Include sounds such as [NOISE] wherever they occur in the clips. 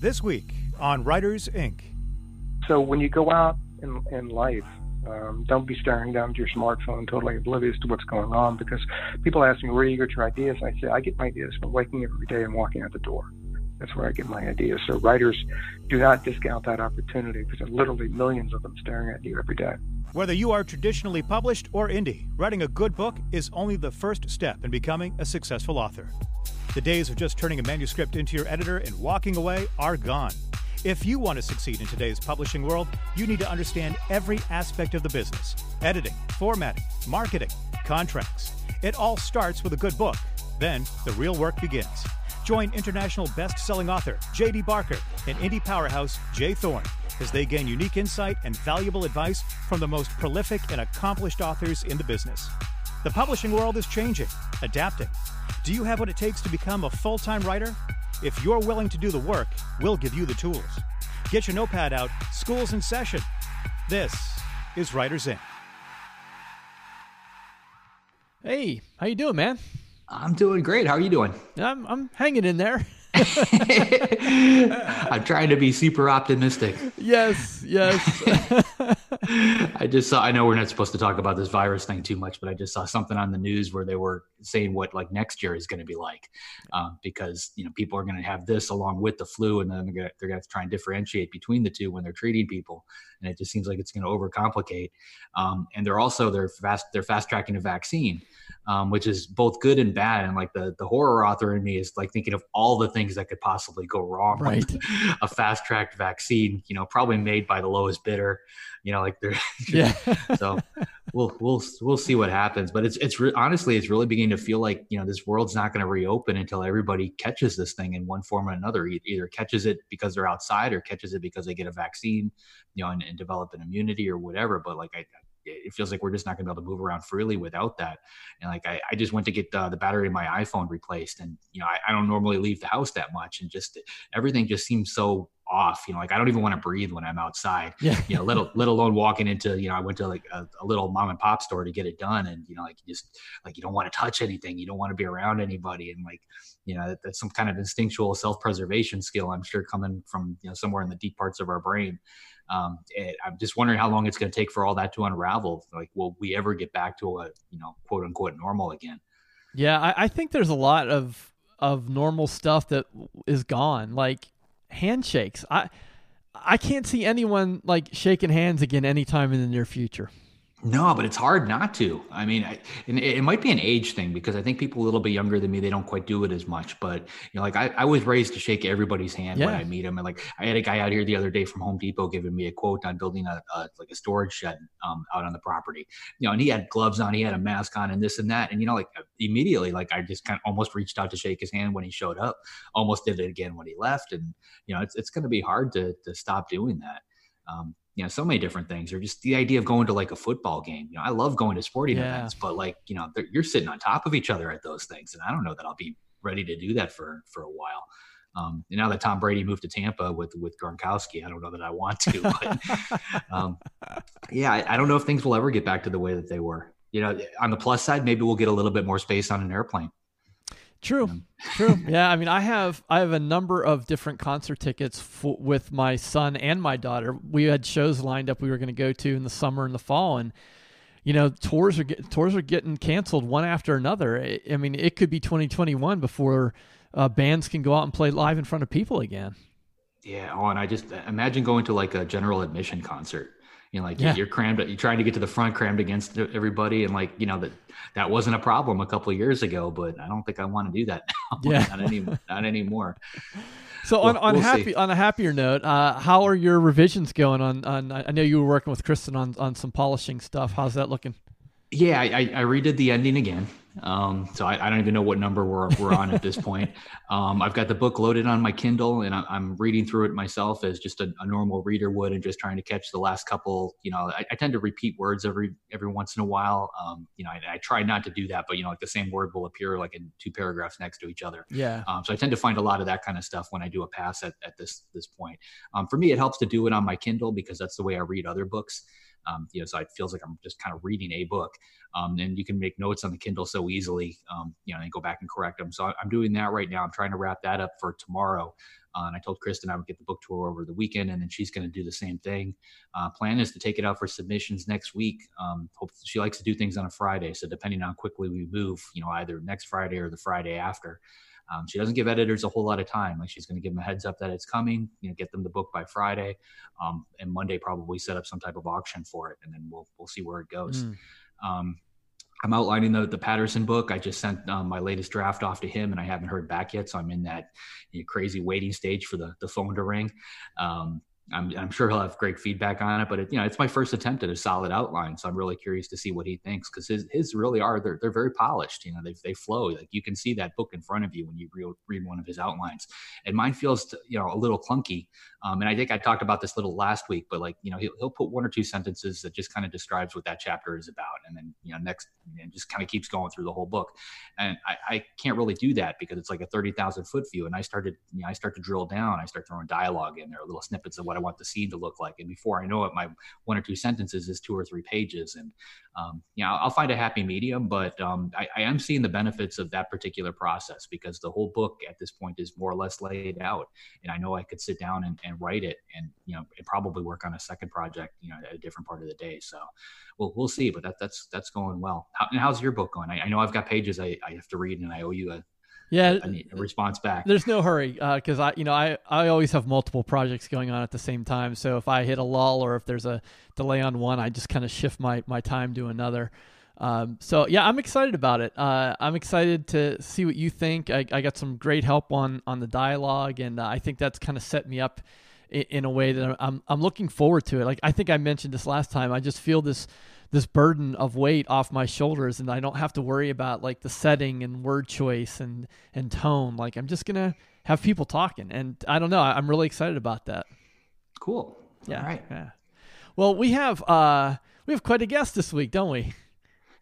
This week on Writers Inc. So when you go out in, in life, um, don't be staring down at your smartphone, totally oblivious to what's going on. Because people ask me, where do you get your ideas? I say, I get my ideas from waking every day and walking out the door. That's where I get my ideas. So writers do not discount that opportunity because there are literally millions of them staring at you every day. Whether you are traditionally published or indie, writing a good book is only the first step in becoming a successful author. The days of just turning a manuscript into your editor and walking away are gone. If you want to succeed in today's publishing world, you need to understand every aspect of the business editing, formatting, marketing, contracts. It all starts with a good book. Then the real work begins. Join international best selling author J.D. Barker and indie powerhouse J. Thorn as they gain unique insight and valuable advice from the most prolific and accomplished authors in the business. The publishing world is changing, adapting. Do you have what it takes to become a full time writer? If you're willing to do the work, we'll give you the tools. Get your notepad out, school's in session. This is Writers Inc. Hey, how you doing, man? I'm doing great. How are you doing? I'm I'm hanging in there. [LAUGHS] [LAUGHS] I'm trying to be super optimistic. Yes, yes. [LAUGHS] I just saw. I know we're not supposed to talk about this virus thing too much, but I just saw something on the news where they were saying what like next year is going to be like, um, because you know people are going to have this along with the flu, and then they're going to have to try and differentiate between the two when they're treating people, and it just seems like it's going to overcomplicate. Um, and they're also they're fast they're fast tracking a vaccine, um, which is both good and bad. And like the the horror author in me is like thinking of all the things that could possibly go wrong right. [LAUGHS] a fast tracked vaccine. You know, probably made by the lowest bidder you know, like they're [LAUGHS] yeah. so we'll we'll we'll see what happens. But it's it's re- honestly it's really beginning to feel like you know this world's not going to reopen until everybody catches this thing in one form or another. Either catches it because they're outside or catches it because they get a vaccine, you know, and, and develop an immunity or whatever. But like I, it feels like we're just not going to be able to move around freely without that. And like I, I just went to get uh, the battery in my iPhone replaced, and you know I, I, don't normally leave the house that much, and just everything just seems so off. You know, like I don't even want to breathe when I'm outside. Yeah. You know, let, let alone walking into, you know, I went to like a, a, little mom and pop store to get it done. And, you know, like you just like you don't want to touch anything. You don't want to be around anybody. And like, you know, that, that's some kind of instinctual self-preservation skill, I'm sure coming from, you know, somewhere in the deep parts of our brain. Um, I'm just wondering how long it's going to take for all that to unravel. Like, will we ever get back to a, you know, quote unquote normal again? Yeah. I, I think there's a lot of, of normal stuff that is gone. Like, handshakes. I I can't see anyone like shaking hands again anytime in the near future. No, but it's hard not to. I mean, I, and it, might be an age thing because I think people a little bit younger than me they don't quite do it as much. But you know, like I, I was raised to shake everybody's hand yeah. when I meet them. And like I had a guy out here the other day from Home Depot giving me a quote on building a, a like a storage shed um, out on the property. You know, and he had gloves on, he had a mask on, and this and that. And you know, like immediately, like I just kind of almost reached out to shake his hand when he showed up. Almost did it again when he left. And you know, it's it's going to be hard to to stop doing that. Um, you know so many different things or just the idea of going to like a football game you know i love going to sporting yeah. events but like you know you're sitting on top of each other at those things and i don't know that i'll be ready to do that for for a while um, and now that Tom Brady moved to Tampa with with Gronkowski, I don't know that I want to. But [LAUGHS] um, yeah, I, I, don't know if things will ever get back to the way that they were. You know, on the plus side, maybe we'll get a little bit more space on an airplane. True, true. [LAUGHS] Yeah, I mean, I have I have a number of different concert tickets for, with my son and my daughter. We had shows lined up we were going to go to in the summer and the fall, and you know, tours are get, tours are getting canceled one after another. I, I mean, it could be 2021 before uh, bands can go out and play live in front of people again. Yeah. Oh, and I just imagine going to like a general admission concert you know, like yeah. you're crammed, you're trying to get to the front, crammed against everybody, and like you know that that wasn't a problem a couple of years ago, but I don't think I want to do that [LAUGHS] now. Yeah, not any, not anymore. So on, on we'll happy see. on a happier note, uh, how are your revisions going on? On I know you were working with Kristen on on some polishing stuff. How's that looking? Yeah, I, I redid the ending again. Um, so I, I, don't even know what number we're, we're on at this [LAUGHS] point. Um, I've got the book loaded on my Kindle and I, am reading through it myself as just a, a, normal reader would and just trying to catch the last couple, you know, I, I tend to repeat words every, every once in a while. Um, you know, I, I, try not to do that, but you know, like the same word will appear like in two paragraphs next to each other. Yeah. Um, so I tend to find a lot of that kind of stuff when I do a pass at, at this, this point. Um, for me, it helps to do it on my Kindle because that's the way I read other books. Um, you know, so it feels like I'm just kind of reading a book. Um, and you can make notes on the Kindle so easily, um, you know, and go back and correct them. So I'm doing that right now. I'm trying to wrap that up for tomorrow. Uh, and I told Kristen I would get the book to her over the weekend, and then she's going to do the same thing. Uh, plan is to take it out for submissions next week. Um, she likes to do things on a Friday, so depending on how quickly we move, you know, either next Friday or the Friday after. Um, she doesn't give editors a whole lot of time. Like she's going to give them a heads up that it's coming, you know, get them the book by Friday, um, and Monday probably set up some type of auction for it, and then we'll we'll see where it goes. Mm. Um, I'm outlining the the Patterson book. I just sent um, my latest draft off to him, and I haven't heard back yet. So I'm in that you know, crazy waiting stage for the the phone to ring. Um, I'm, I'm sure he'll have great feedback on it, but it, you know, it's my first attempt at a solid outline. So I'm really curious to see what he thinks because his, his really are, they're, they're very polished. You know, they, they flow like you can see that book in front of you when you read, read one of his outlines and mine feels, you know, a little clunky. Um, and I think I talked about this little last week, but like, you know, he'll, he'll put one or two sentences that just kind of describes what that chapter is about. And then, you know, next, know, just kind of keeps going through the whole book. And I, I can't really do that because it's like a 30,000 foot view. And I started, you know, I start to drill down, I start throwing dialogue in there, little snippets of what I want the scene to look like. And before I know it, my one or two sentences is two or three pages. And, um, you know, I'll find a happy medium, but um, I, I, am seeing the benefits of that particular process because the whole book at this point is more or less laid out. And I know I could sit down and, and write it and, you know, and probably work on a second project, you know, at a different part of the day. So we'll, we'll see, but that, that's, that's going well. How, how's your book going? I, I know I've got pages I, I have to read and I owe you a, yeah a, a response back. there's no hurry because uh, i you know i i always have multiple projects going on at the same time. So if i hit a lull or if there's a delay on one i just kind of shift my my time to another. Um, so yeah i'm excited about it. Uh, i'm excited to see what you think. I, I, got some great help on on the dialogue and uh, i think that's kind of set me up in, in a way that I'm, I'm looking forward to it. Like i think i mentioned this last time. I just feel this this burden of weight off my shoulders and I don't have to worry about like the setting and word choice and and tone. Like I'm just gonna have people talking, and I don't know. I'm really excited about that. Cool. Yeah. All right. Yeah. Well, we have uh we have quite a guest this week, don't we?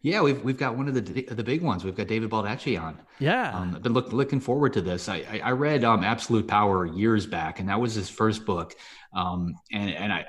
Yeah, we've we've got one of the the big ones. We've got David Baldacci on. Yeah, um, I've been look, looking forward to this. I I, I read um, Absolute Power years back, and that was his first book. Um, and and I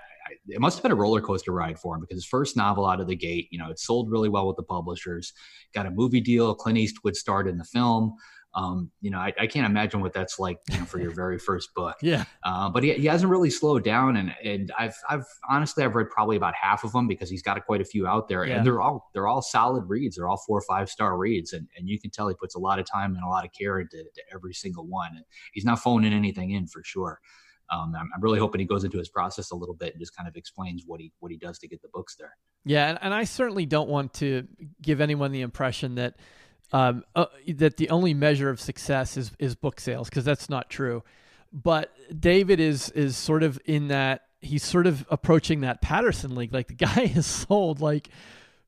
it must have been a roller coaster ride for him because his first novel out of the gate, you know, it sold really well with the publishers, got a movie deal. Clint Eastwood starred in the film. Um, you know, I, I, can't imagine what that's like you know, for your very first book. [LAUGHS] yeah. Uh, but he, he hasn't really slowed down, and and I've I've honestly I've read probably about half of them because he's got quite a few out there, yeah. and they're all they're all solid reads. They're all four or five star reads, and and you can tell he puts a lot of time and a lot of care into every single one. And he's not phoning anything in for sure um, I'm, I'm, really hoping he goes into his process a little bit and just kind of explains what he what he does to get the books there. Yeah, and, and I certainly don't want to give anyone the impression that um, uh, that the only measure of success is is book sales because that's not true. But David is is sort of in that he's sort of approaching that Patterson league. Like the [LAUGHS] guy has sold like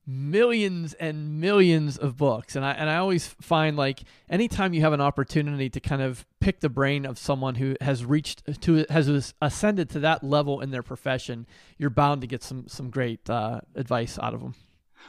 millions and millions of books. And I and I always find like anytime you have an opportunity to kind of pick the brain of someone who has reached to has ascended to that level in their profession you're bound to get some some great uh, advice out of them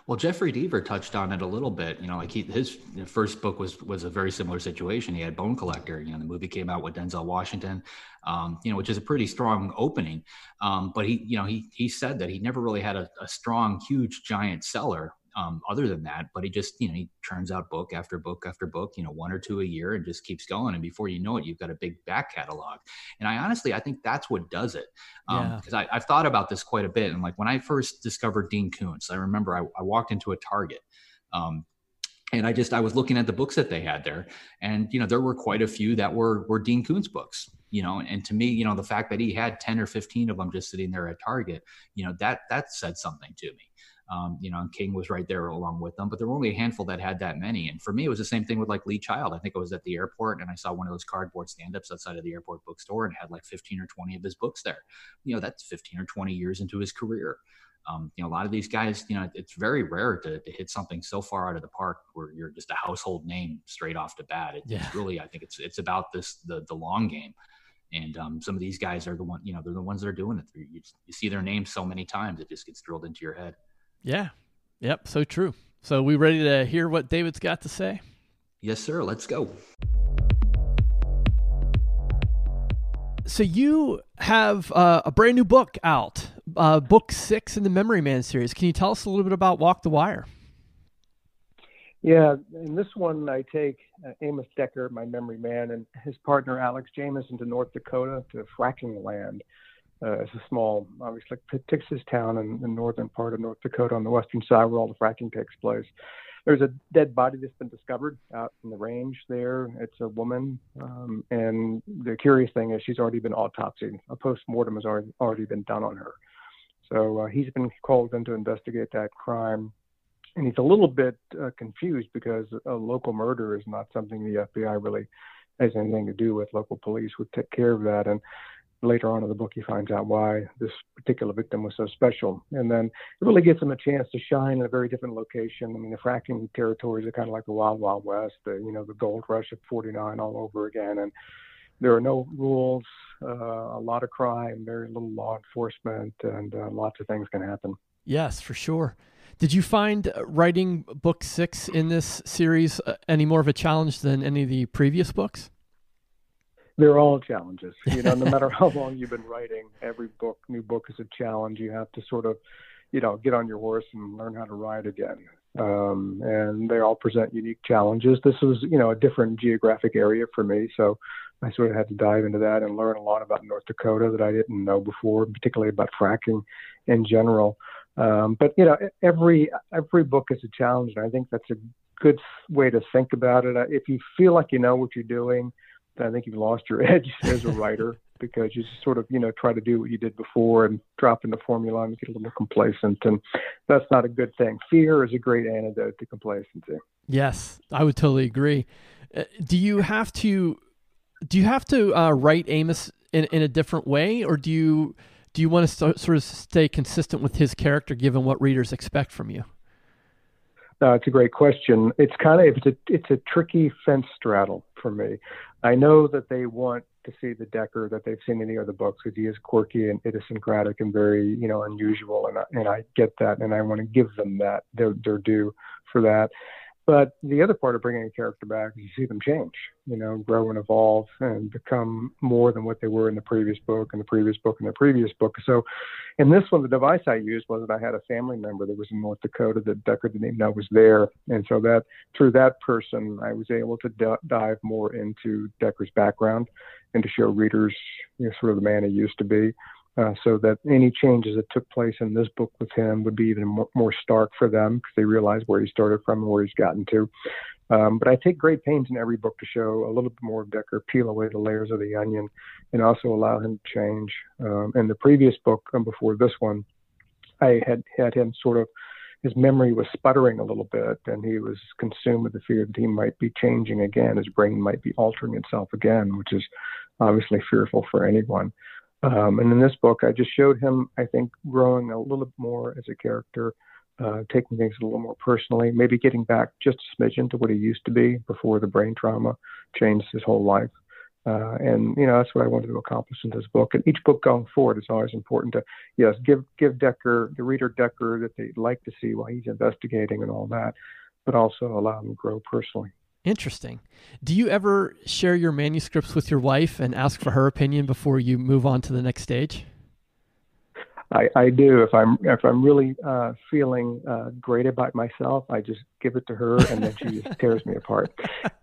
well, Jeffery Deaver touched on it a little bit. You know, like he, his first book was was a very similar situation. He had Bone Collector. You know, the movie came out with Denzel Washington. Um, you know, which is a pretty strong opening. Um, but he, you know, he he said that he never really had a, a strong, huge, giant seller um, other than that. But he just, you know, he churns out book after book after book, you know, one or two a year and just keeps going. And before you know it, you've got a big back catalog. And I honestly, I think that's what does it. Because um, yeah. I've thought about this quite a bit. And like when I first discovered Dean Koontz, I remember I, I walked into a Target. Um, and I just I was looking at the books that they had there, and you know there were quite a few that were were Dean Koontz books, you know and to me you know the fact that he had 10 or 15 of them just sitting there at target you know that that said something to me um, you know, King was right there along with them, but there were only a handful that had that many. And for me, it was the same thing with like Lee Child. I think I was at the airport and I saw one of those cardboard stand-ups outside of the airport bookstore and had like 15 or 20 of his books there. You know, that's 15 or 20 years into his career. Um, you know, a lot of these guys, you know, it's very rare to, to, hit something so far out of the park where you're just a household name straight off the bat. It, yeah. It's really, I think it's it's about this the the long game. And um, some of these guys are the one, you know, they're the ones that are doing it. You, you see their names so many times, it just gets drilled into your head. Yeah, Yep, so true. So we ready to hear what David's got to say? Yes, sir. Let's go. So you have uh, a brand new book out uh, book six in the Memory Man series. Can you tell us a little bit about Walk the Wire? Yeah, in this one, I take uh, Amos Decker, my memory man, and his partner Alex Jamison to North Dakota to fracking land. Uh, it's a small, obviously, Texas town in the northern part of North Dakota on the western side where all the fracking takes place. There's a dead body that's been discovered out in the range there. It's a woman, um, and the curious thing is she's already been autopsied. A post mortem has already already been done on her. So uh, he's been called in to investigate that crime and he's a little bit uh, confused because a local murder is not something the FBI really has anything to do with. Local police would take care of that, and later on in the book, he finds out why this particular victim was so special, and then it really gives him a chance to shine in a very different location. I mean, the fracking territories are kind of like the Wild Wild West, the, you know, the gold rush of '49 all over again, and there are no rules, uh, a lot of crime, very little law enforcement, and uh, lots of things can happen. Yes, for sure. Did you find uh, writing book six in this series uh, any more of a challenge than any of the previous books? They're all challenges. You know, no matter [LAUGHS] how long you've been writing, every book, new book is a challenge. You have to sort of, you know, get on your horse and learn how to ride again. Um, and they all present unique challenges. This was, you know, a different geographic area for me, so I sort of had to dive into that and learn a lot about North Dakota that I didn't know before, particularly about fracking in general. Um, but you know, every every book is a challenge, and I think that's a good way to think about it. If you feel like you know what you're doing, I think you've lost your [LAUGHS] edge as a writer because you just sort of you know try to do what you did before and drop in the formula and get a little complacent, and that's not a good thing. Fear is a great antidote to complacency. Yes, I would totally agree. Uh, do you have to do you have to uh, write Amos in in a different way, or do you do you want to st- sort of stay consistent with his character given what readers expect from you? Uh, it's a great question. It's kind of it's a it's a tricky fence straddle for me. I know that they want to see the Decker that they've seen in the other books because he is quirky and idiosyncratic and very you know unusual, and I, and I get that, and I want to give them that their their due for that. But the other part of bringing a character back is you see them change, you know, grow and evolve and become more than what they were in the previous book and the previous book and the previous book. So in this one, the device I used was that I had a family member that was in North Dakota that Decker didn't even know was there. And so that through that person, I was able to d- dive more into Decker's background and to show readers you know, sort of the man he used to be uh, so that any changes that took place in this book with him would be even more, more stark for them because they realize where he started from and where he's gotten to. Um, but I take great pains in every book to show a little bit more of Decker, peel away the layers of the onion, and also allow him to change. Um, in the previous book, before this one, I had had him sort of his memory was sputtering a little bit, and he was consumed with the fear that he might be changing again. His brain might be altering itself again, which is obviously fearful for anyone. Um, and in this book, I just showed him, I think, growing a little bit more as a character, uh, taking things a little more personally, maybe getting back just a smidgen to what he used to be before the brain trauma changed his whole life. Uh, and you know that's what I wanted to accomplish in this book. And each book going forward is always important to yes give give Decker the reader Decker that they'd like to see while he's investigating and all that, but also allow him to grow personally. Interesting. Do you ever share your manuscripts with your wife and ask for her opinion before you move on to the next stage? I, I do. If I'm if I'm really uh, feeling uh, great about myself, I just give it to her, and then she just tears me apart.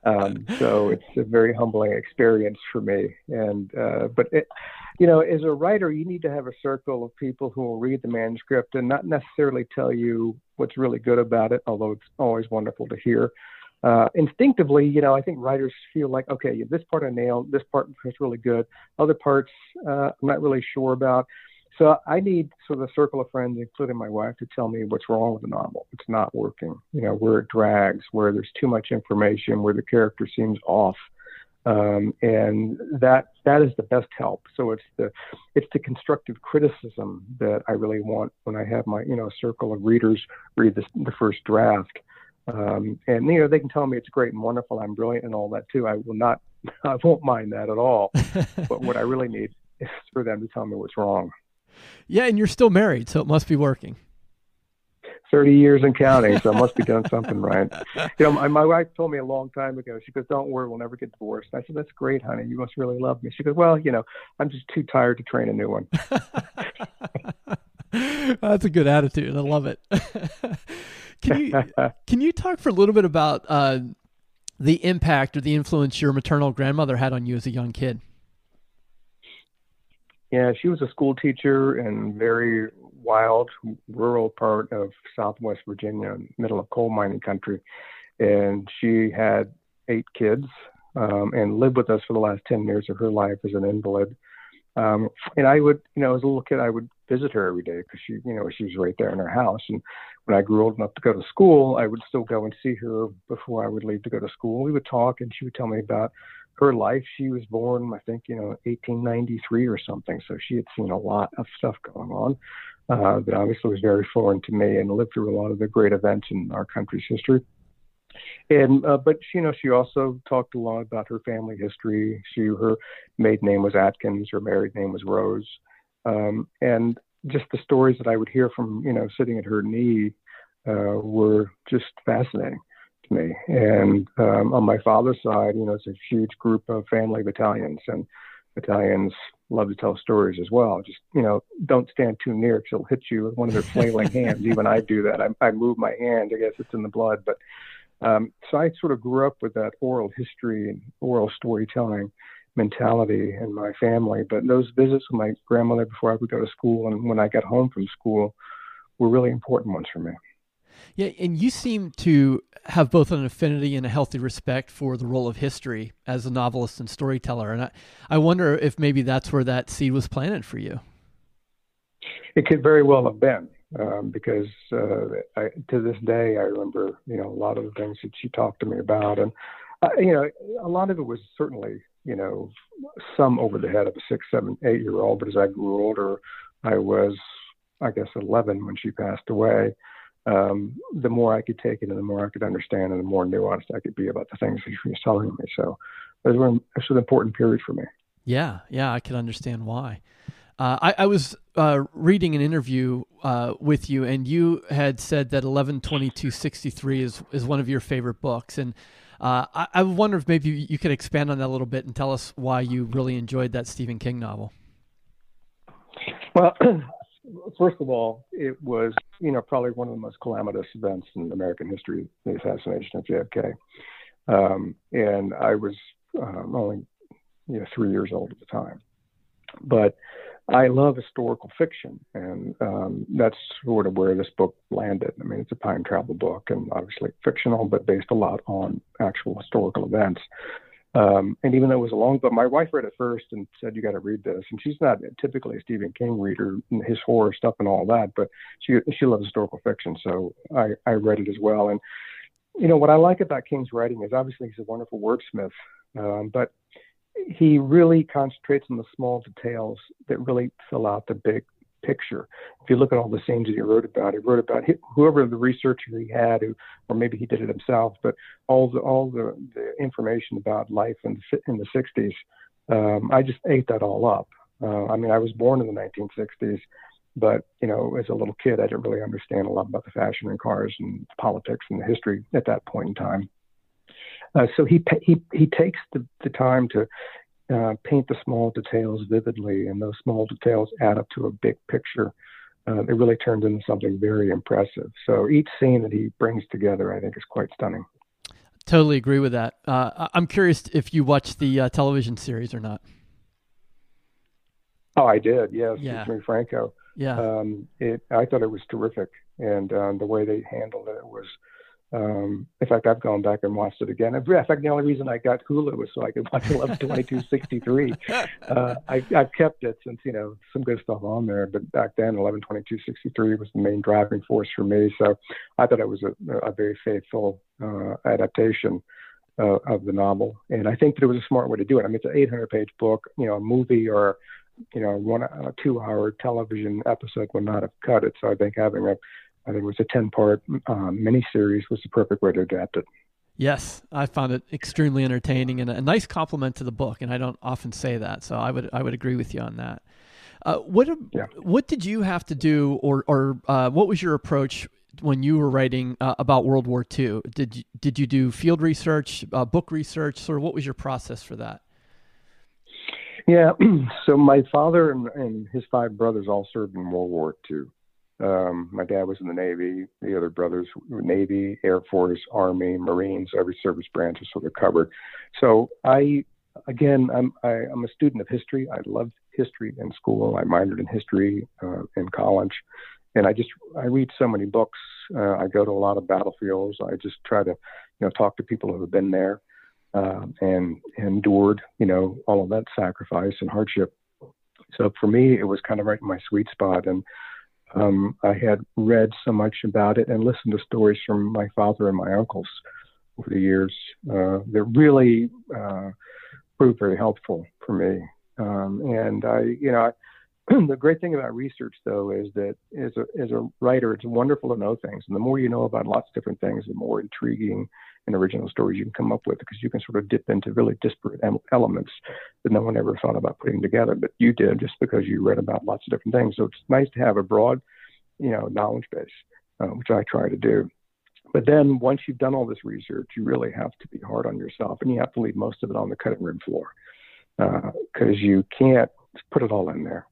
Um, so it's a very humbling experience for me. And uh, but it, you know, as a writer, you need to have a circle of people who will read the manuscript and not necessarily tell you what's really good about it, although it's always wonderful to hear uh, instinctively, you know, I think writers feel like, okay, this part I nailed, this part is really good, other parts uh, I'm not really sure about. So I need sort of a circle of friends, including my wife, to tell me what's wrong with the novel. It's not working. You know, where it drags, where there's too much information, where the character seems off. Um, and that that is the best help. So it's the it's the constructive criticism that I really want when I have my you know circle of readers read the first draft. Um, and you know they can tell me it's great and wonderful, I'm brilliant and all that too. I will not, [LAUGHS] I won't mind that at all. [LAUGHS] but what I really need is for them to tell me what's wrong. Yeah, and you're still married, so it must be working. 30 years and counting, so I must be doing [LAUGHS] something right. You know, my, my wife told me a long time ago, she goes, Don't worry, we'll never get divorced. I said, That's great, honey. You must really love me. She goes, Well, you know, I'm just too tired to train a new one. That's a good attitude. I love it. Can you [LAUGHS] can you talk for a little bit about uh, the impact or the influence your maternal grandmother had on you as a young kid? Yeah, she was a school teacher in very wild, rural part of Southwest Virginia, middle of coal mining country, and she had eight kids um, and lived with us for the last ten years of her life as an invalid. Um, and I would, you know, as a little kid, I would visit her every day because she, you know, she was right there in her house. And when I grew old enough to go to school, I would still go and see her before I would leave to go to school. We would talk, and she would tell me about her life. She was born, I think, you know, 1893 or something. So she had seen a lot of stuff going on uh, that obviously was very foreign to me, and lived through a lot of the great events in our country's history. And uh, but you know, she also talked a lot about her family history. She her maiden name was Atkins, her married name was Rose, um, and just the stories that I would hear from you know sitting at her knee uh, were just fascinating to me. And um, on my father's side, you know, it's a huge group of family of Italians, and Italians love to tell stories as well. Just you know, don't stand too near because it'll hit you with one of their flailing [LAUGHS] hands. Even I do that. I, I move my hand. I guess it's in the blood, but um, so I sort of grew up with that oral history and oral storytelling mentality in my family. But those visits with my grandmother before I would go to school and when I got home from school were really important ones for me. Yeah, and you seem to have both an affinity and a healthy respect for the role of history as a novelist and storyteller. And I, I wonder if maybe that's where that seed was planted for you. It could very well have been um, because uh, I, to this day I remember you know a lot of the things that she talked to me about, and uh, you know a lot of it was certainly you know some over the head of a six, seven, eight year old. But as I grew older, I was I guess 11 when she passed away. Um, the more I could take it, and the more I could understand, and the more nuanced I could be about the things that she was telling me. So, it was, an important period for me. Yeah, yeah, I can understand why. Uh, I, I, was uh, reading an interview uh, with you, and you had said that eleven twenty two sixty three is is one of your favorite books, and uh, I, I wonder if maybe you could expand on that a little bit and tell us why you really enjoyed that Stephen King novel. Well, [CLEARS THROAT] first of all, it was you know probably one of the most calamitous events in American history, the assassination of JFK, um, and I was um, only you know three years old at the time, but I love historical fiction, and um, that's sort of where this book landed. I mean, it's a time travel book, and obviously fictional, but based a lot on actual historical events. Um, and even though it was a long book, my wife read it first and said, "You got to read this." And she's not typically a Stephen King reader, his horror stuff and all that, but she she loves historical fiction, so I I read it as well. And you know what I like about King's writing is obviously he's a wonderful wordsmith, um, but he really concentrates on the small details that really fill out the big picture. If you look at all the scenes that he wrote about, he wrote about whoever the researcher he had, who, or maybe he did it himself, but all the all the, the information about life in the, in the 60s, um, I just ate that all up. Uh, I mean, I was born in the 1960s, but you know, as a little kid, I didn't really understand a lot about the fashion and cars and politics and the history at that point in time. Uh, so he he he takes the, the time to uh, paint the small details vividly, and those small details add up to a big picture. Uh, it really turns into something very impressive. So each scene that he brings together, I think, is quite stunning. Totally agree with that. Uh, I'm curious if you watched the uh, television series or not. Oh, I did. Yes, yeah. Jimmy Franco. Yeah. Um, it. I thought it was terrific, and um, the way they handled it was um, in fact, I've gone back and watched it again. In fact, the only reason I got Hulu was so I could watch 112263. [LAUGHS] uh, I, I've kept it since, you know, some good stuff on there. But back then, 112263 was the main driving force for me. So I thought it was a, a very faithful uh, adaptation uh, of the novel. And I think that it was a smart way to do it. I mean, it's an 800 page book, you know, a movie or, you know, one, a two hour television episode would not have cut it. So I think having a I think it was a 10 part um, miniseries was the perfect way to adapt it. Yes, I found it extremely entertaining and a nice compliment to the book, and I don't often say that, so I would I would agree with you on that. Uh, what yeah. what did you have to do, or or uh, what was your approach when you were writing uh, about World War II? Did you, did you do field research, uh, book research, Sort of what was your process for that? Yeah, [CLEARS THROAT] so my father and, and his five brothers all served in World War II. Um, my dad was in the Navy. The other brothers were Navy, Air Force, Army, Marines. Every service branch is sort of covered. So I, again, I'm I, am i am a student of history. I loved history in school. I minored in history uh, in college, and I just I read so many books. Uh, I go to a lot of battlefields. I just try to, you know, talk to people who have been there uh, and endured, you know, all of that sacrifice and hardship. So for me, it was kind of right in my sweet spot, and um, I had read so much about it and listened to stories from my father and my uncles over the years uh, that really uh, proved very helpful for me. Um, and I, you know, I, [CLEARS THROAT] the great thing about research, though, is that as a as a writer, it's wonderful to know things, and the more you know about lots of different things, the more intriguing and original stories you can come up with, because you can sort of dip into really disparate elements that no one ever thought about putting together, but you did just because you read about lots of different things. So it's nice to have a broad, you know, knowledge base, uh, which I try to do. But then once you've done all this research, you really have to be hard on yourself, and you have to leave most of it on the cutting room floor because uh, you can't put it all in there.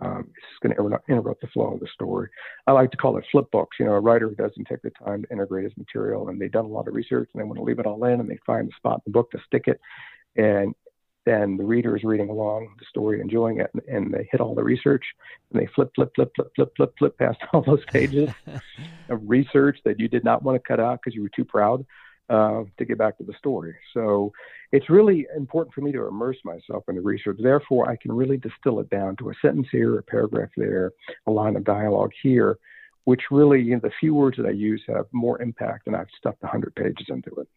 Um, it's going to interrupt the flow of the story. I like to call it flip books. You know, a writer who doesn't take the time to integrate his material and they've done a lot of research and they want to leave it all in and they find the spot in the book to stick it. And then the reader is reading along the story, enjoying it, and, and they hit all the research and they flip, flip, flip, flip, flip, flip, flip past [LAUGHS] all those pages [LAUGHS] of research that you did not want to cut out because you were too proud uh, to get back to the story. So it's really important for me to immerse myself in the research. Therefore, I can really distill it down to a sentence here, a paragraph there, a line of dialogue here, which really, you know, the few words that I use have more impact than I've stuffed 100 pages into it.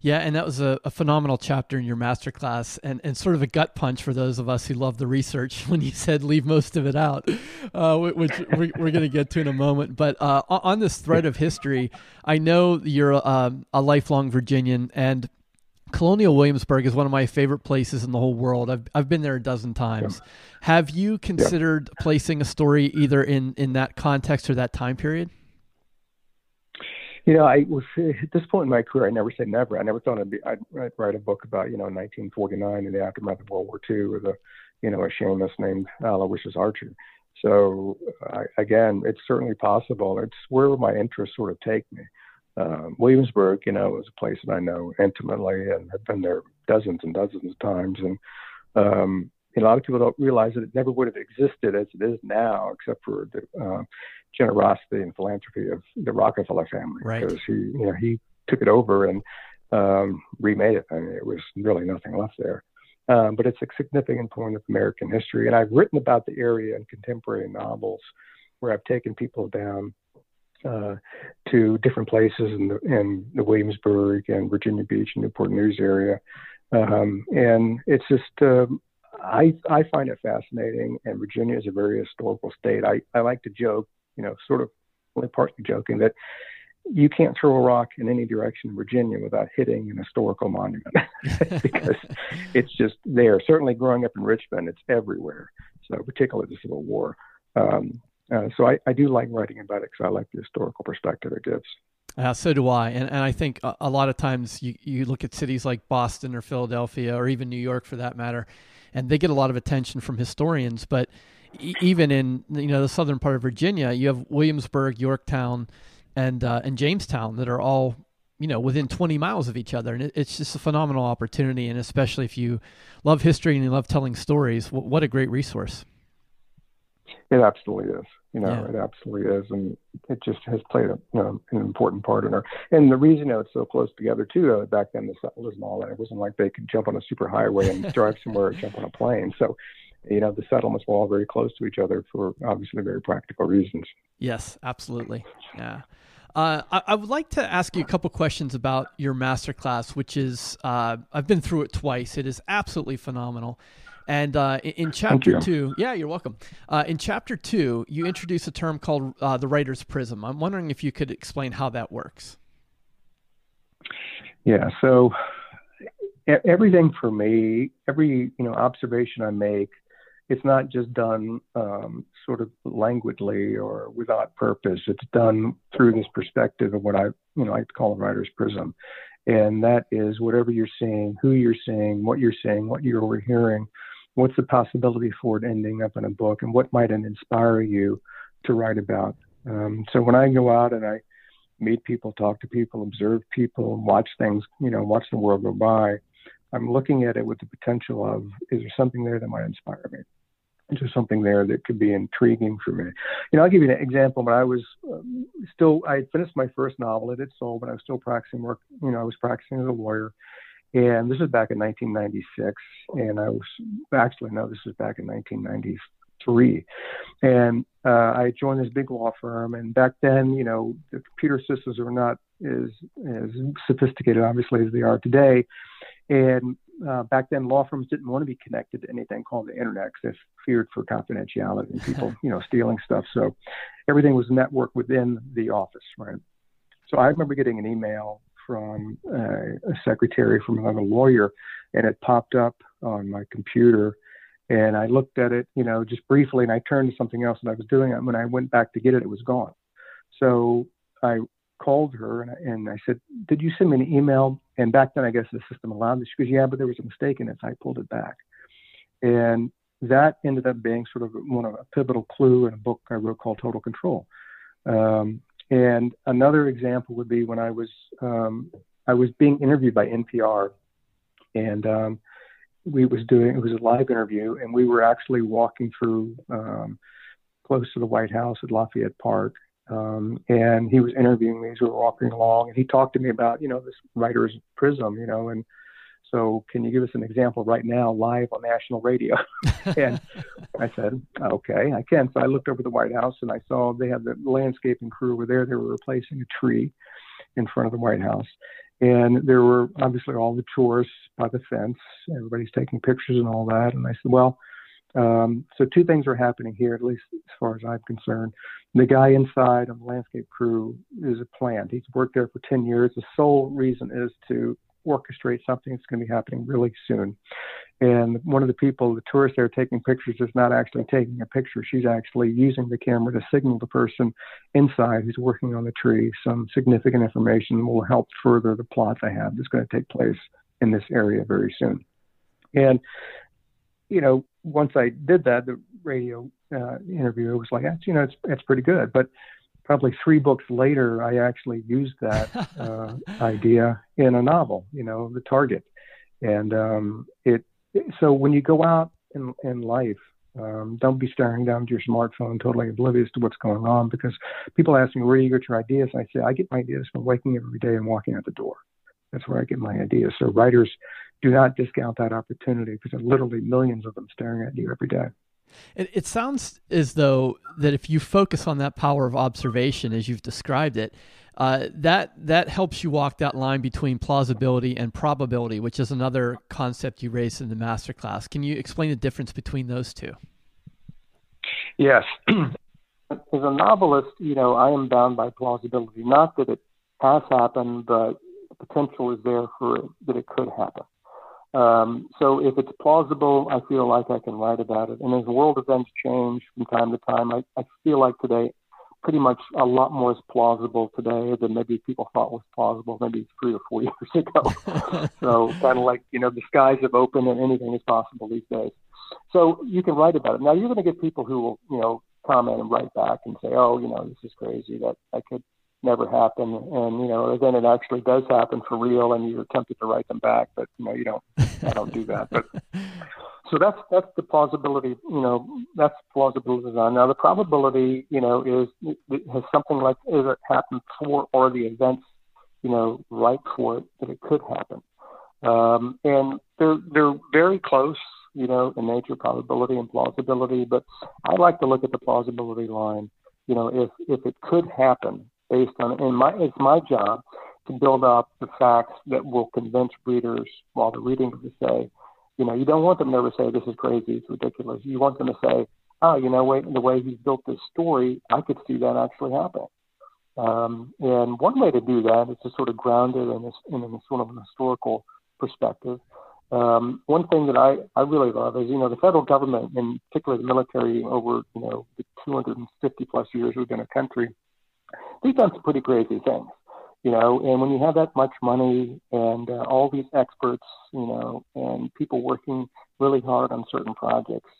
Yeah, and that was a, a, phenomenal chapter in your masterclass, and, and sort of a gut punch for those of us who love the research [LAUGHS] when you said leave most of it out, uh, which we're, we're going to get to in a moment. But uh, on this thread of history, I know you're um, a lifelong Virginian, and Colonial Williamsburg is one of my favorite places in the whole world. I've I've been there a dozen times. Yeah. Have you considered yeah. placing a story either in in that context or that time period? You know, I was [LAUGHS] at this point in my career. I never say never. I never thought I'd, be, I'd write a book about you know 1949 and the aftermath of World War II with a you know a Seamus named Aloysius Archer. So I, again, it's certainly possible. It's where my interests sort of take me. Um, Williamsburg, you know, is a place that I know intimately and have been there dozens and dozens of times. And um, you know, a lot of people don't realize that it never would have existed as it is now, except for the uh, generosity and philanthropy of the Rockefeller family. Right. Because he, you know, he took it over and um, remade it. I mean, it was really nothing left there. Um, but it's a significant point of American history. And I've written about the area in contemporary novels where I've taken people down uh, to different places in the, in the Williamsburg and Virginia Beach and Newport News area. Um, and it's just, um, I, I find it fascinating. And Virginia is a very historical state. I, I like to joke, you know, sort of only partly joking that you can't throw a rock in any direction in Virginia without hitting an historical monument [LAUGHS] because it's just there. Certainly growing up in Richmond, it's everywhere. So particularly the Civil War. Um, uh, so I, I do like writing about it because I like the historical perspective it gives. Uh, so do I, and and I think a, a, lot of times you you look at cities like Boston or Philadelphia or even New York for that matter, and they get a lot of attention from historians. But e- even in you know the southern part of Virginia, you have Williamsburg, Yorktown, and uh, and Jamestown that are all you know within 20 miles of each other, and it's just a phenomenal opportunity. And especially if you love history and you love telling stories, what a great resource! It absolutely is. You know, yeah. it absolutely is, and it just has played a, you know, an important part in our. And the reason it's so close together too, uh, back then the settlers and all that, it wasn't like they could jump on a super highway and drive [LAUGHS] somewhere or jump on a plane. So, you know, the settlements were all very close to each other for obviously very practical reasons. Yes, absolutely. Yeah. Uh, I, I, would like to ask you a couple questions about your masterclass, which is uh, I've been through it twice. It is absolutely phenomenal. And uh, in, chapter two, yeah, you're welcome. Uh, in chapter two, you introduce a term called uh, the writer's prism. I'm wondering if you could explain how that works. Yeah. So everything for me, every you know observation I make, it's not just done um, sort of languidly or without purpose. It's done through this perspective of what I you know I call a writer's prism, and that is whatever you're seeing, who you're seeing, what you're seeing, what you're overhearing what's the possibility for it ending up in a book and what might it inspire you to write about Um, so when I go out and I meet people, talk to people, observe people, watch things, you know, watch the world go by, I'm looking at it with the potential of is there something there that might inspire me? Is there something there that could be intriguing for me? You know, I'll give you an example. When I was um, still, I had finished my first novel, it had sold, but I was still practicing work. You know, I was practicing as a lawyer. And this is back in 1996. And I was actually, no, this was back in 1993. And uh, I joined this big law firm. And back then, you know, the computer systems were not as, as sophisticated, obviously, as they are today. And uh, back then, law firms didn't want to be connected to anything called the internet because they feared for confidentiality and people, [LAUGHS] you know, stealing stuff. So everything was networked within the office, right? So I remember getting an email from uh, a secretary from another lawyer, and it popped up on my computer. And I looked at it, you know, just briefly, and I turned to something else that I was doing. And when I went back to get it, it was gone. So I called her and I, and I said, "Did you send me an email?" And back then, I guess the system allowed this. She goes, "Yeah, but there was a mistake in it. So I pulled it back." And that ended up being sort of one of a pivotal clue in a book I wrote called Total Control. Um, and another example would be when I was um, I was being interviewed by NPR, and um, we was doing it was a live interview, and we were actually walking through um, close to the White House at Lafayette Park, um, and he was interviewing me as we were walking along, and he talked to me about you know this writer's prism, you know, and so can you give us an example right now, live on national radio? [LAUGHS] and I said, okay, I can. So I looked over the White House and I saw they had the landscaping crew over there. They were replacing a tree in front of the White House. And there were obviously all the tourists by the fence. Everybody's taking pictures and all that. And I said, well, um, so two things are happening here, at least as far as I'm concerned. The guy inside on the landscape crew is a plant. He's worked there for 10 years. The sole reason is to orchestrate something that's going to be happening really soon. And one of the people, the tourist there taking pictures, is not actually taking a picture. She's actually using the camera to signal the person inside who's working on the tree some significant information will help further the plot they have that's going to take place in this area very soon. And, you know, once I did that, the radio uh, interviewer was like, that's, you know, it's, it's pretty good. But probably three books later, I actually used that [LAUGHS] uh, idea in a novel, you know, The Target. And um, it, so when you go out in, in life, um, don't be staring down at your smartphone, totally oblivious to what's going on. Because people ask me, where do you get your ideas? And I say, I get my ideas from waking up every day and walking out the door. That's where I get my ideas. So writers do not discount that opportunity because there are literally millions of them staring at you every day. It, it sounds as though that if you focus on that power of observation, as you've described it, uh, that that helps you walk that line between plausibility and probability, which is another concept you raised in the masterclass. Can you explain the difference between those two? Yes. [CLEARS THROAT] As a novelist, you know, I am bound by plausibility. Not that it has happened, but the potential is there for it, that it could happen. Um, so if it's plausible, I feel like I can write about it. And as world events change from time to time, I, I feel like today, pretty much a lot more is plausible today than maybe people thought was plausible maybe three or four [LAUGHS] years ago. [LAUGHS] so kind of like you know the skies have opened and anything is possible these days. So you can write about it. Now you're going to get people who will you know comment and write back and say, oh you know this is crazy that I could never happen. And you know then it actually does happen for real and you're tempted to write them back but you know you don't i don't do that. But [LAUGHS] so that's that's the plausibility you know that's plausible design. Now the probability you know is has something like is it happened for or the events you know right for it that it could happen. Um, and they're they're very close you know in nature probability and plausibility but i like to look at the plausibility line you know if if it could happen based on and my it's my job to build up the facts that will convince readers while they're reading to say, you know, you don't want them to ever say this is crazy, it's ridiculous. You want them to say, oh, you know, wait, the way he's built this story, I could see that actually happening. Um, and one way to do that is to sort of ground it in, this, in a sort of an historical perspective. Um, one thing that I, I really love is, you know, the federal government, and particularly the military, over, you know, the 250 plus years we've been a country, they've done some pretty crazy things, you know. And when you have that much money and uh, all these experts, you know, and people working really hard on certain projects,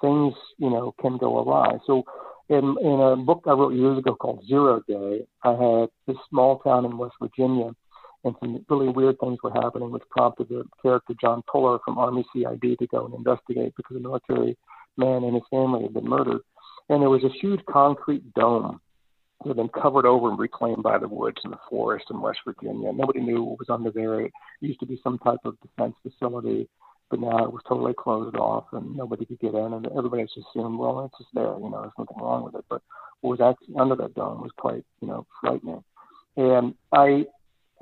things, you know, can go awry. So in in a book I wrote years ago called Zero Day, I had this small town in West Virginia, and some really weird things were happening, which prompted the character John Puller from Army CID to go and investigate because a military man and his family had been murdered. And there was a huge concrete dome had been covered over and reclaimed by the woods and the forest in West Virginia. Nobody knew what was under there. It used to be some type of defense facility but now it was totally closed off and nobody could get in and everybody just assumed well it's just there you know there's nothing wrong with it but what was actually under that dome was quite you know frightening and i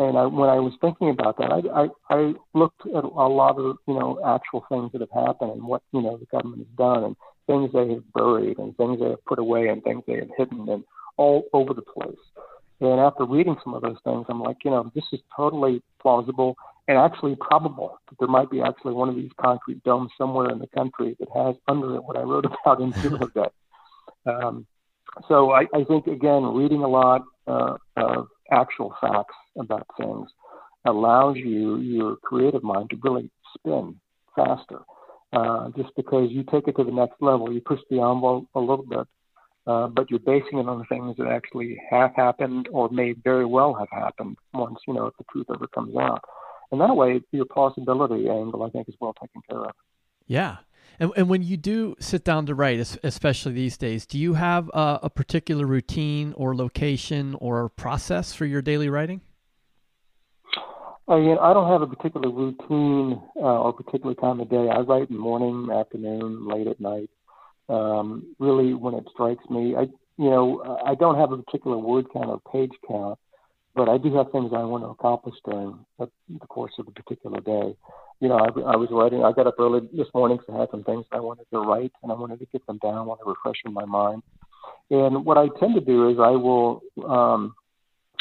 and I, when I was thinking about that, I, I, I looked at a lot of you know actual things that have happened and what you know the government has done and things they have buried and things they have put away and things they have hidden and all over the place. And after reading some of those things, I'm like, you know, this is totally plausible and actually probable that there might be actually one of these concrete domes somewhere in the country that has under it what I wrote [LAUGHS] about in Zero [LAUGHS] Day. Um, so I, I think again, reading a lot uh, of actual facts about things allows you your creative mind to really spin faster. Uh, just because you take it to the next level, you push the envelope a little bit, uh, but you're basing it on things that actually have happened or may very well have happened once you know if the truth ever comes out. And that way, your plausibility angle, I think, is well taken care of. Yeah. And, and when you do sit down to write, especially these days, do you have a, a particular routine or location or process for your daily writing? I mean, I don't have a particular routine uh, or particular time of day. I write in morning, afternoon, late at night. Um, really, when it strikes me, I you know I don't have a particular word count or page count but I do have things I want to accomplish during the, course of a particular day. You know, I, I was writing. I got up early this morning because I had some things I wanted to write, and I wanted to get them down. I want to refresh in my mind. And what I tend to do is I will um,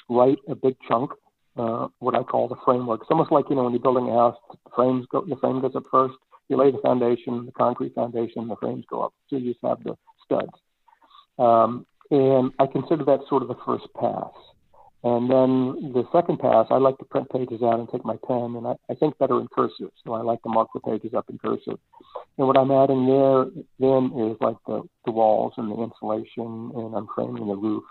write a big chunk, uh, what I call the framework. It's almost like you know when you're building a house, the frames go, the frame goes up first. You lay the foundation, the concrete foundation, the frames go up. So you just have the studs. Um, and I consider that sort of the first pass. And then the second pass, I like to print pages out and take my pen, and I, I think better in cursive. So I like to mark the pages up in cursive. And what I'm adding there then is like the, the walls and the insulation, and I'm framing the roof.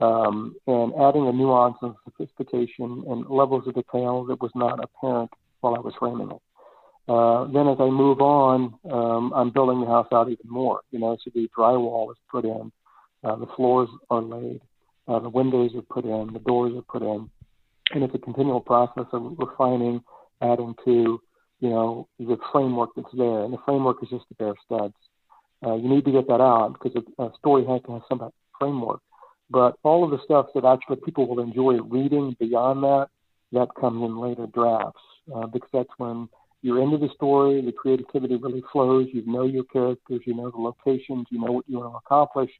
Um, and adding a nuance of sophistication and levels of detail that was not apparent while I was framing it. Uh, then as I move on, um, I'm building the house out even more. You know, so the drywall is put in, uh, the floors are laid, uh, the windows are put in, the doors are put in, and it's a continual process of refining, adding to, you know, the framework that's there. And the framework is just the bare studs. Uh, you need to get that out because a, story has to have some framework. But all of the stuff that actually people will enjoy reading beyond that, that comes in later drafts uh, because that's when you're into the story, the creativity really flows. You know your characters, you know the locations, you know what you want to accomplish,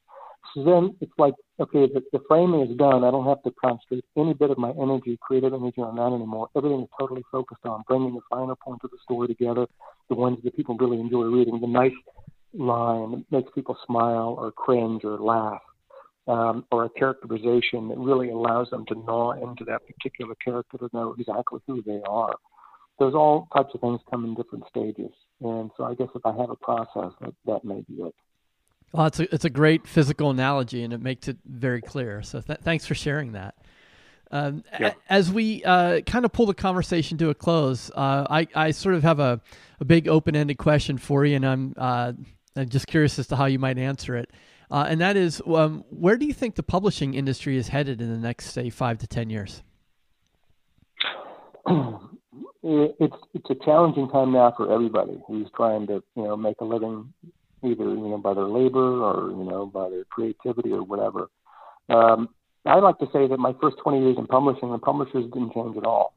so then it's like, okay, the, the framing is done. I don't have to concentrate any bit of my energy, creative energy on that anymore. Everything is totally focused on bringing the finer points of the story together, the ones that people really enjoy reading, the nice line that makes people smile or cringe or laugh, um, or a characterization that really allows them to gnaw into that particular character to know exactly who they are. Those all types of things come in different stages. And so I guess if I have a process, that, that may be it. Well, it's a, it's a great physical analogy and it makes it very clear. So th- thanks for sharing that. Um, yeah. As we uh, kind of pull the conversation to a close, uh, I, I sort of have a, a big open ended question for you, and I'm, uh, I'm just curious as to how you might answer it. Uh, and that is, um, where do you think the publishing industry is headed in the next, say, five to 10 years? [CLEARS THROAT] It's it's a challenging time now for everybody who's trying to you know make a living either you know by their labor or you know by their creativity or whatever. Um, I like to say that my first 20 years in publishing, the publishers didn't change at all.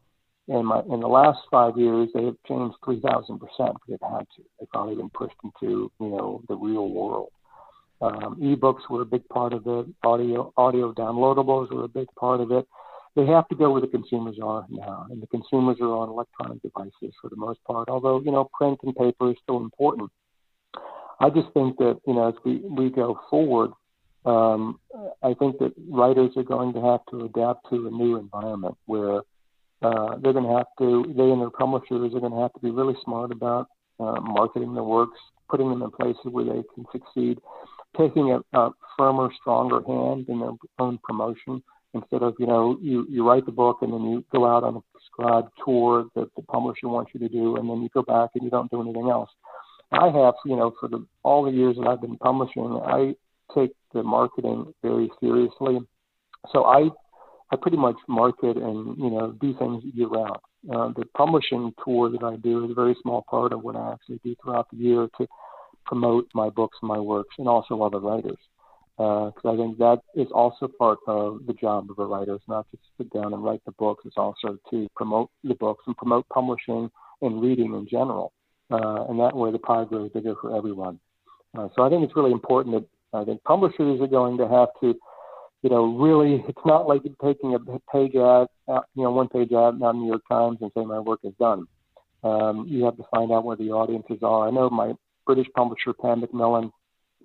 In my in the last five years, they have changed 3,000 percent. They've had to. They've finally been pushed into you know the real world. Um, ebooks were a big part of it. Audio audio downloadables were a big part of it. They have to go where the consumers are now, and the consumers are on electronic devices for the most part. Although you know print and paper is still important. I just think that you know as we we go forward, um, I think that writers are going to have to adapt to a new environment where uh, they're going to have to they and their publishers are going to have to be really smart about uh, marketing their works, putting them in places where they can succeed, taking a, a firmer, stronger hand in their own promotion instead of you know you you write the book and then you go out on a prescribed tour that the publisher wants you to do and then you go back and you don't do anything else. I have you know for the all the years that I've been publishing, I take the marketing very seriously. So I I pretty much market and you know do things year round. Uh, the publishing tour that I do is a very small part of what I actually do throughout the year to promote my books and my works, and also other writers because uh, I think that is also part of the job of a writer. It's not just to sit down and write the books; it's also to promote the books and promote publishing and reading in general. Uh, and that way, the pie grows bigger for everyone. Uh, so I think it's really important that I think publishers are going to have to, you know, really. It's not like taking a page ad, uh, you know, one page ad on New York Times and say my work is done. Um, you have to find out where the audiences are. I know my British publisher Pan Macmillan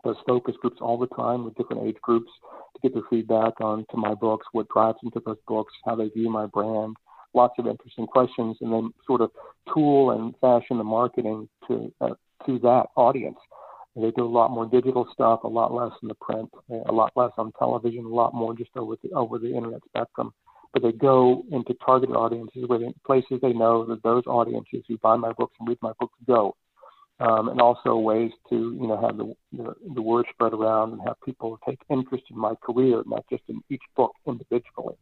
does focus groups all the time with different age groups to get their feedback on to my books, what drives them to those books, how they view my brand, lots of interesting questions, and then sort of tool and fashion the marketing to uh, to that audience. They do a lot more digital stuff, a lot less in the print, a lot less on television, a lot more just over the over the internet spectrum. But they go into targeted audiences within places they know that those audiences who buy my books and read my books go um, and also ways to you know have the, the, the word spread around and have people take interest in my career, not just in each book individually.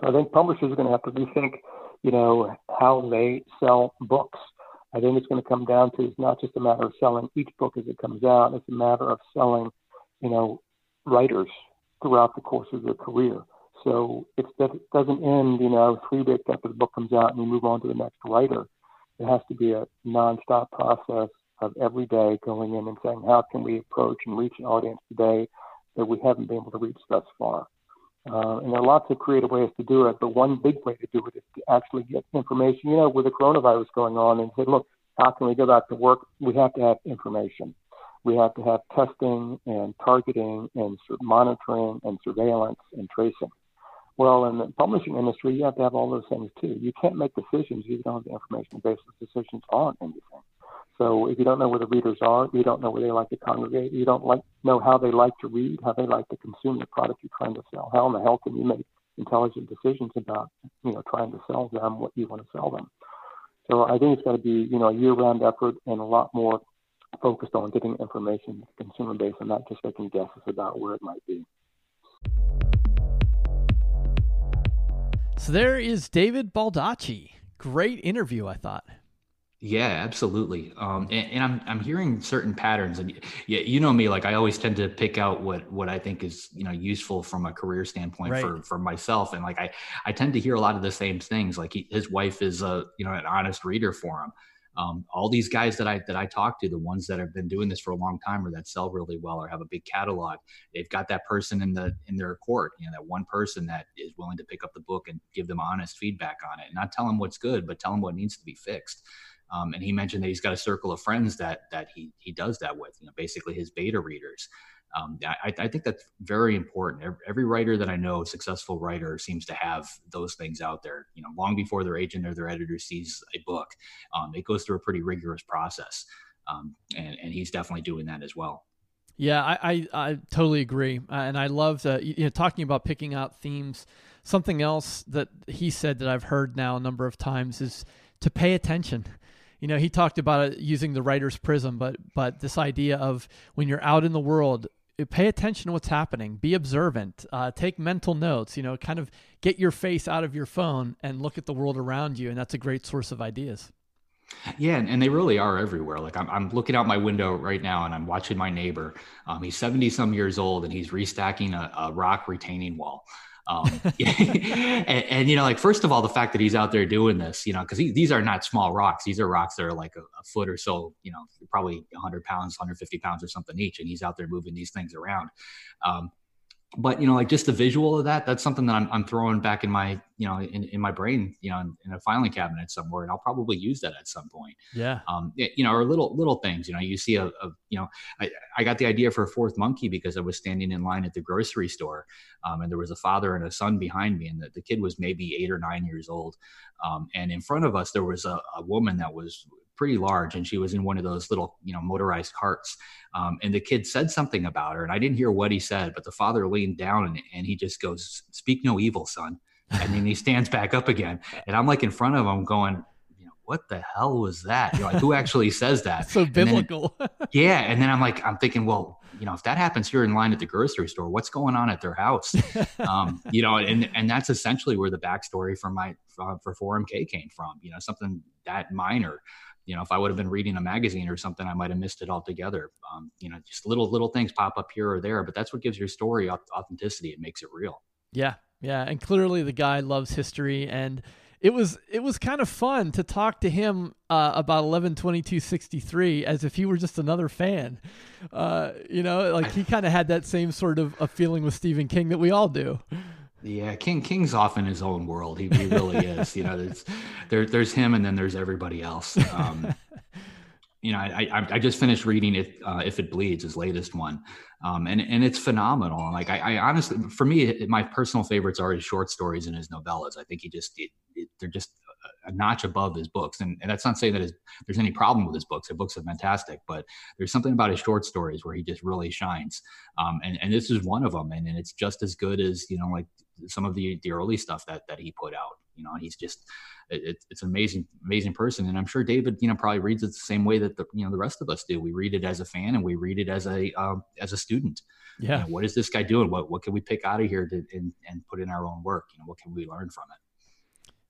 So I think publishers are going to have to rethink, you know, how they sell books. I think it's going to come down to it's not just a matter of selling each book as it comes out. It's a matter of selling, you know, writers throughout the course of their career. So it doesn't end, you know, three weeks after the book comes out and you move on to the next writer. It has to be a nonstop process of every day going in and saying, how can we approach and reach an audience today that we haven't been able to reach thus far? Uh, and there are lots of creative ways to do it, but one big way to do it is to actually get information. You know, with the coronavirus going on, and say, look, how can we go back to work? We have to have information. We have to have testing and targeting and monitoring and surveillance and tracing. Well, in the publishing industry, you have to have all those things too. You can't make decisions if you don't have the information to base those decisions on anything. So if you don't know where the readers are, you don't know where they like to congregate, you don't like know how they like to read, how they like to consume the product you're trying to sell. How in the hell can you make intelligent decisions about, you know, trying to sell them what you want to sell them? So I think it's got to be, you know, a year-round effort and a lot more focused on getting information to the consumer base and not just making guesses about where it might be. So there is David Baldacci. Great interview, I thought. Yeah, absolutely. Um, and, and, I'm I'm hearing certain patterns, and yeah, you know me, like I always tend to pick out what what I think is you know useful from a career standpoint right. for for myself, and like I I tend to hear a lot of the same things. Like he, his wife is a you know an honest reader for him um, all these guys that I that I talk to, the ones that have been doing this for a long time or that sell really well or have a big catalog, they've got that person in the in their court, you know, that one person that is willing to pick up the book and give them honest feedback on it, not tell them what's good, but tell them what needs to be fixed. Um, and he mentioned that he's got a circle of friends that that he he does that with, you know, basically his beta readers um, I, I, think that's very important. Every writer that I know, successful writer, seems to have those things out there. You know, long before their agent or their editor sees a book, um, it goes through a pretty rigorous process, um, and, and he's definitely doing that as well. Yeah, I, I, I totally agree, uh, and I love that you know talking about picking out themes. Something else that he said that I've heard now a number of times is to pay attention you know he talked about it using the writer's prism but but this idea of when you're out in the world pay attention to what's happening be observant uh, take mental notes you know kind of get your face out of your phone and look at the world around you and that's a great source of ideas yeah, and they really are everywhere. Like I'm, I'm looking out my window right now, and I'm watching my neighbor. Um, he's 70 some years old, and he's restacking a, a rock retaining wall. Um, [LAUGHS] and, and, you know, like first of all, the fact that he's out there doing this, you know, because these are not small rocks; these are rocks that are like a, a foot or so, you know, probably 100 pounds, 150 pounds or something each, and he's out there moving these things around. Um, but you know, like just the visual of that, that's something that I'm, I'm throwing back in my, you know, in, in my brain, you know, in, in, a filing cabinet somewhere, and I'll probably use that at some point. Yeah. Um, it, you know, or little little things. You know, you see a, a, you know, I, I got the idea for a fourth monkey because I was standing in line at the grocery store, um, and there was a father and a son behind me, and the, the kid was maybe eight or nine years old, um, and in front of us there was a, a woman that was pretty large, and she was in one of those little, you know, motorized carts. Um, and the kid said something about her, and I didn't hear what he said, but the father leaned down and, and he just goes, "Speak no evil, son." And then he [LAUGHS] stands back up again, and I'm like in front of him, going, what the hell was that? You know, like who actually says that? [LAUGHS] so biblical. And then, [LAUGHS] yeah. And then I'm like, I'm thinking, well, you know, if that happens here in line at the grocery store, what's going on at their house? um, you know, and, and that's essentially where the backstory for my, uh, for 4MK came from, you know, something that minor, you know, if I would have been reading a magazine or something, I might have missed it altogether. Um, you know, just little, little things pop up here or there, but that's what gives your story authenticity. It makes it real. Yeah. Yeah. And clearly the guy loves history and, it was it was kind of fun to talk to him uh, about 11/22/63 as if he were just another fan. Uh, you know, like he kind of had that same sort of a feeling with Stephen King that we all do. Yeah, King King's off in his own world. He, he really [LAUGHS] is. You know, there's there, there's him, and then there's everybody else. Um, [LAUGHS] you know, I, I, I just finished reading it. Uh, if it bleeds, his latest one, um, and and it's phenomenal. Like I, I honestly, for me, my personal favorites are his short stories and his novellas. I think he just it, it, they're just a notch above his books, and, and that's not saying that his, there's any problem with his books. His books are fantastic, but there's something about his short stories where he just really shines. Um, and and this is one of them, and, and it's just as good as you know, like some of the the early stuff that that he put out. You know, he's just it, it's an amazing amazing person, and I'm sure David, you know, probably reads it the same way that the you know the rest of us do. We read it as a fan, and we read it as a um, as a student. Yeah, you know, what is this guy doing? What what can we pick out of here to and, and put in our own work? You know, what can we learn from it?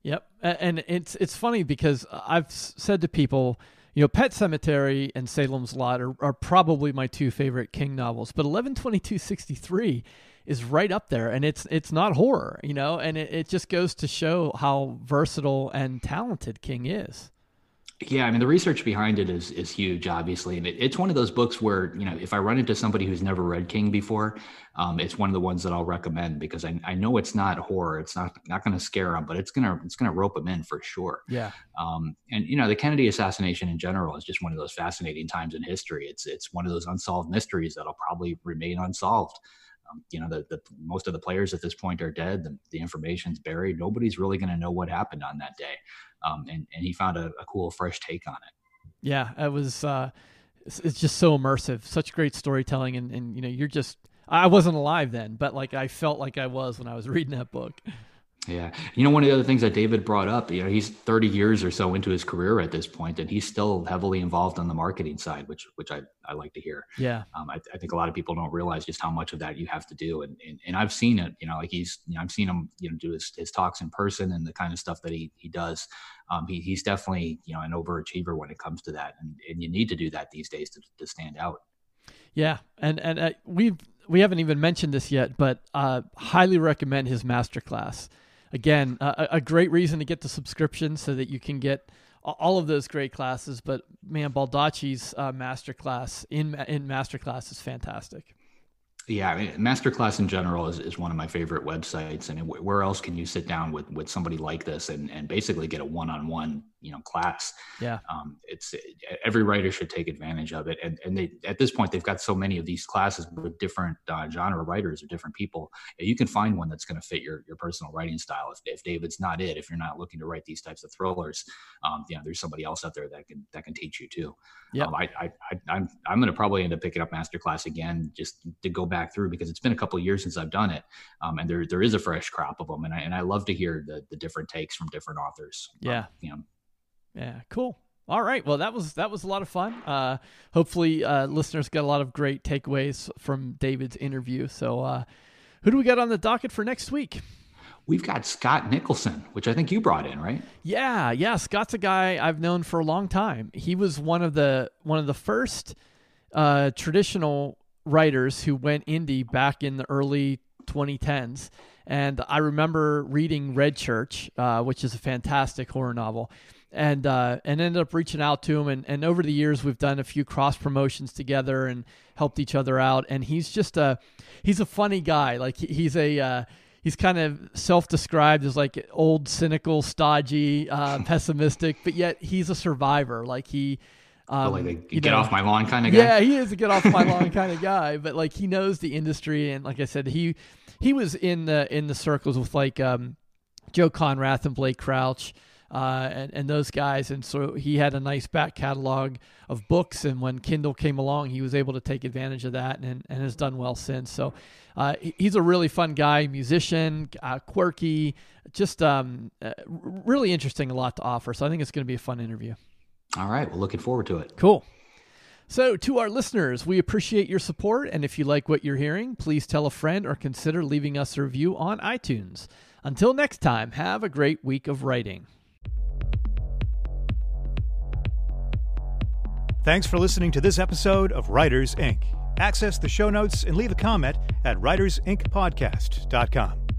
Yep, and it's it's funny because I've said to people, you know, Pet Sematary and Salem's Lot are, are probably my two favorite King novels, but eleven twenty two sixty three is right up there and it's it's not horror you know and it, it just goes to show how versatile and talented king is yeah, I mean the research behind it is is huge, obviously, and it, it's one of those books where you know if I run into somebody who's never read King before, um, it's one of the ones that I'll recommend because I, I know it's not horror, it's not not going to scare them, but it's gonna it's gonna rope them in for sure. Yeah. Um, and you know the Kennedy assassination in general is just one of those fascinating times in history. It's it's one of those unsolved mysteries that'll probably remain unsolved. Um, you know, the, the most of the players at this point are dead. The, the information's buried. Nobody's really going to know what happened on that day. Um, and and he found a, a, cool, fresh take on it. Yeah, it was. Uh, it's, it's, just so immersive. Such great storytelling, and and you know, you're just. I wasn't alive then, but like I felt like I was when I was [LAUGHS] reading that book. Yeah. You know, one of the other things that David brought up, you know, he's 30 years or so into his career at this point, and he's still heavily involved on the marketing side, which, which I, I like to hear. Yeah. Um, I, I think a lot of people don't realize just how much of that you have to do. And, and, and I've seen it, you know, like he's, you know, I've seen him, you know, do his, his talks in person and the kind of stuff that he, he does. Um, he, he's definitely, you know, an overachiever when it comes to that. And, and you need to do that these days to, to stand out. Yeah. And, and uh, we've, we haven't even mentioned this yet, but uh, highly recommend his masterclass again, a, a great reason to get the subscription so that you can get all of those great classes. But man, Baldacci's uh, masterclass in in masterclass is fantastic. Yeah, I mean, masterclass in general is, is one of my favorite websites. And where else can you sit down with with somebody like this and and basically get a one on one you know class? Yeah, um, it's every writer should take advantage of it. And and they at this point they've got so many of these classes with different uh, genre writers or different people. You can find one that's going to fit your your personal writing style. If if David's not it, if you're not looking to write these types of thrillers, um, you know, there's somebody else out there that can that can teach you too. Yeah, um, I, I, I I'm I'm going to probably end up picking up masterclass again just to go back through because it's been a couple years since I've done it, um, and there there is a fresh crop of them, and I and I love to hear the the different takes from different authors. Um, yeah, um, you know. Yeah, cool. All right. Well, that was that was a lot of fun. Uh, hopefully, uh, listeners got a lot of great takeaways from David's interview. So, uh, who do we got on the docket for next week? We've got Scott Nicholson, which I think you brought in, right? Yeah, yeah. Scott's a guy I've known for a long time. He was one of the one of the first uh, traditional writers who went indie back in the early 2010s. And I remember reading Red Church, uh, which is a fantastic horror novel, and uh, and ended up reaching out to him. And, and over the years, we've done a few cross promotions together and helped each other out. And he's just a he's a funny guy. Like he's a uh, he's kind of self-described as like old, cynical, stodgy, uh, [LAUGHS] pessimistic, but yet he's a survivor. Like he um, like a get know, off my lawn kind of guy. Yeah, he is a get off my lawn [LAUGHS] kind of guy. But like he knows the industry, and like I said, he he was in the in the circles with like um, Joe Konrath and Blake Crouch. uh, and, and those guys. And so he had a nice back catalog of books. And when Kindle came along, he was able to take advantage of that and, and has done well since. So uh, he's a really fun guy, musician, uh, quirky, just um, uh, really interesting, a lot to offer. So I think it's going to be a fun interview. All right. Well, looking forward to it. Cool. So, to our listeners, we appreciate your support. And if you like what you're hearing, please tell a friend or consider leaving us a review on iTunes. Until next time, have a great week of writing. Thanks for listening to this episode of Writers Inc. Access the show notes and leave a comment at writersincpodcast.com.